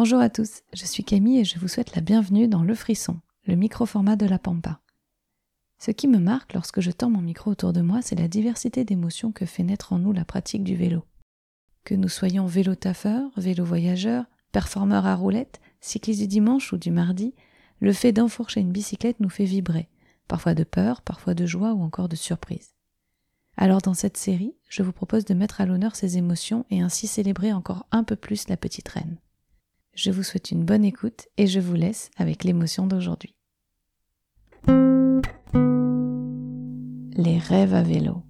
Bonjour à tous, je suis Camille et je vous souhaite la bienvenue dans Le Frisson, le micro-format de la Pampa. Ce qui me marque lorsque je tends mon micro autour de moi, c'est la diversité d'émotions que fait naître en nous la pratique du vélo. Que nous soyons vélo taffeurs, vélo voyageurs, performeurs à roulettes, cyclistes du dimanche ou du mardi, le fait d'enfourcher une bicyclette nous fait vibrer, parfois de peur, parfois de joie ou encore de surprise. Alors dans cette série, je vous propose de mettre à l'honneur ces émotions et ainsi célébrer encore un peu plus la petite reine. Je vous souhaite une bonne écoute et je vous laisse avec l'émotion d'aujourd'hui. Les rêves à vélo.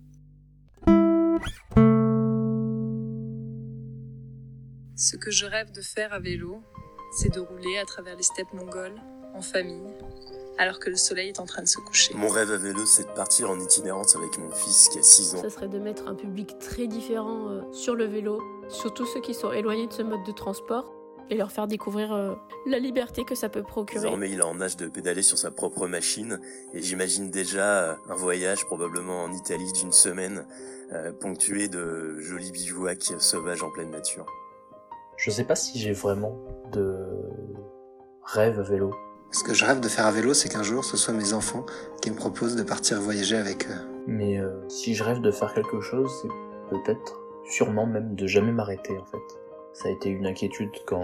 Ce que je rêve de faire à vélo, c'est de rouler à travers les steppes mongoles, en famille, alors que le soleil est en train de se coucher. Mon rêve à vélo, c'est de partir en itinérance avec mon fils qui a 6 ans. Ça serait de mettre un public très différent euh, sur le vélo, surtout ceux qui sont éloignés de ce mode de transport, et leur faire découvrir euh, la liberté que ça peut procurer. Désormais, il est en âge de pédaler sur sa propre machine, et j'imagine déjà euh, un voyage probablement en Italie d'une semaine, ponctué de jolis bivouacs sauvages en pleine nature. Je sais pas si j'ai vraiment de rêve à vélo. Ce que je rêve de faire à vélo, c'est qu'un jour, ce soit mes enfants qui me proposent de partir voyager avec eux. Mais euh, si je rêve de faire quelque chose, c'est peut-être, sûrement même, de jamais m'arrêter en fait. Ça a été une inquiétude quand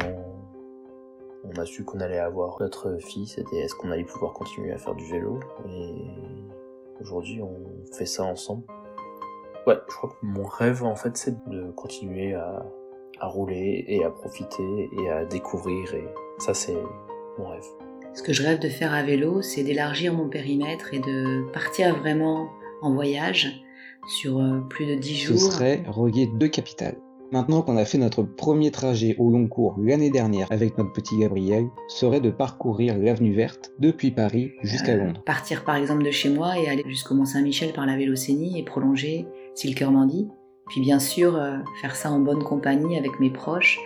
on a su qu'on allait avoir notre fille, c'était est-ce qu'on allait pouvoir continuer à faire du vélo. Et aujourd'hui, on fait ça ensemble. Ouais, je crois que mon rêve en fait, c'est de continuer à à rouler et à profiter et à découvrir et ça c'est mon rêve. Ce que je rêve de faire à vélo, c'est d'élargir mon périmètre et de partir vraiment en voyage sur euh, plus de 10 jours. Ce serait relier deux capitales. Maintenant qu'on a fait notre premier trajet au long cours l'année dernière avec notre petit Gabriel, serait de parcourir l'avenue verte depuis Paris jusqu'à euh, Londres. Partir par exemple de chez moi et aller jusqu'au Mont-Saint-Michel par la Vélocénie et prolonger si le cœur m'en dit. Puis bien sûr, euh, faire ça en bonne compagnie avec mes proches,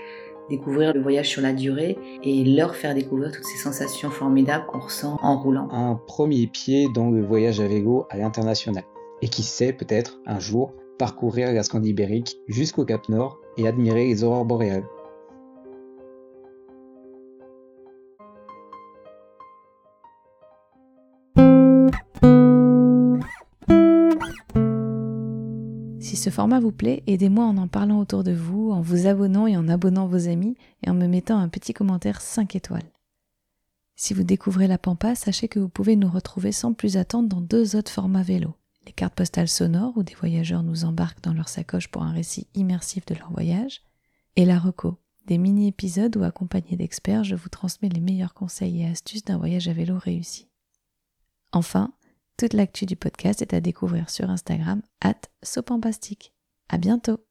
découvrir le voyage sur la durée et leur faire découvrir toutes ces sensations formidables qu'on ressent en roulant. Un premier pied dans le voyage à vélo à l'international. Et qui sait peut-être un jour parcourir la Scandibérique jusqu'au Cap Nord et admirer les aurores boréales. Si ce format vous plaît, aidez-moi en en parlant autour de vous, en vous abonnant et en abonnant vos amis et en me mettant un petit commentaire 5 étoiles. Si vous découvrez la Pampa, sachez que vous pouvez nous retrouver sans plus attendre dans deux autres formats vélo. Les cartes postales sonores où des voyageurs nous embarquent dans leur sacoche pour un récit immersif de leur voyage, et la reco, des mini-épisodes où accompagnés d'experts, je vous transmets les meilleurs conseils et astuces d'un voyage à vélo réussi. Enfin, toute l'actu du podcast est à découvrir sur Instagram, at Sopampastique. À bientôt!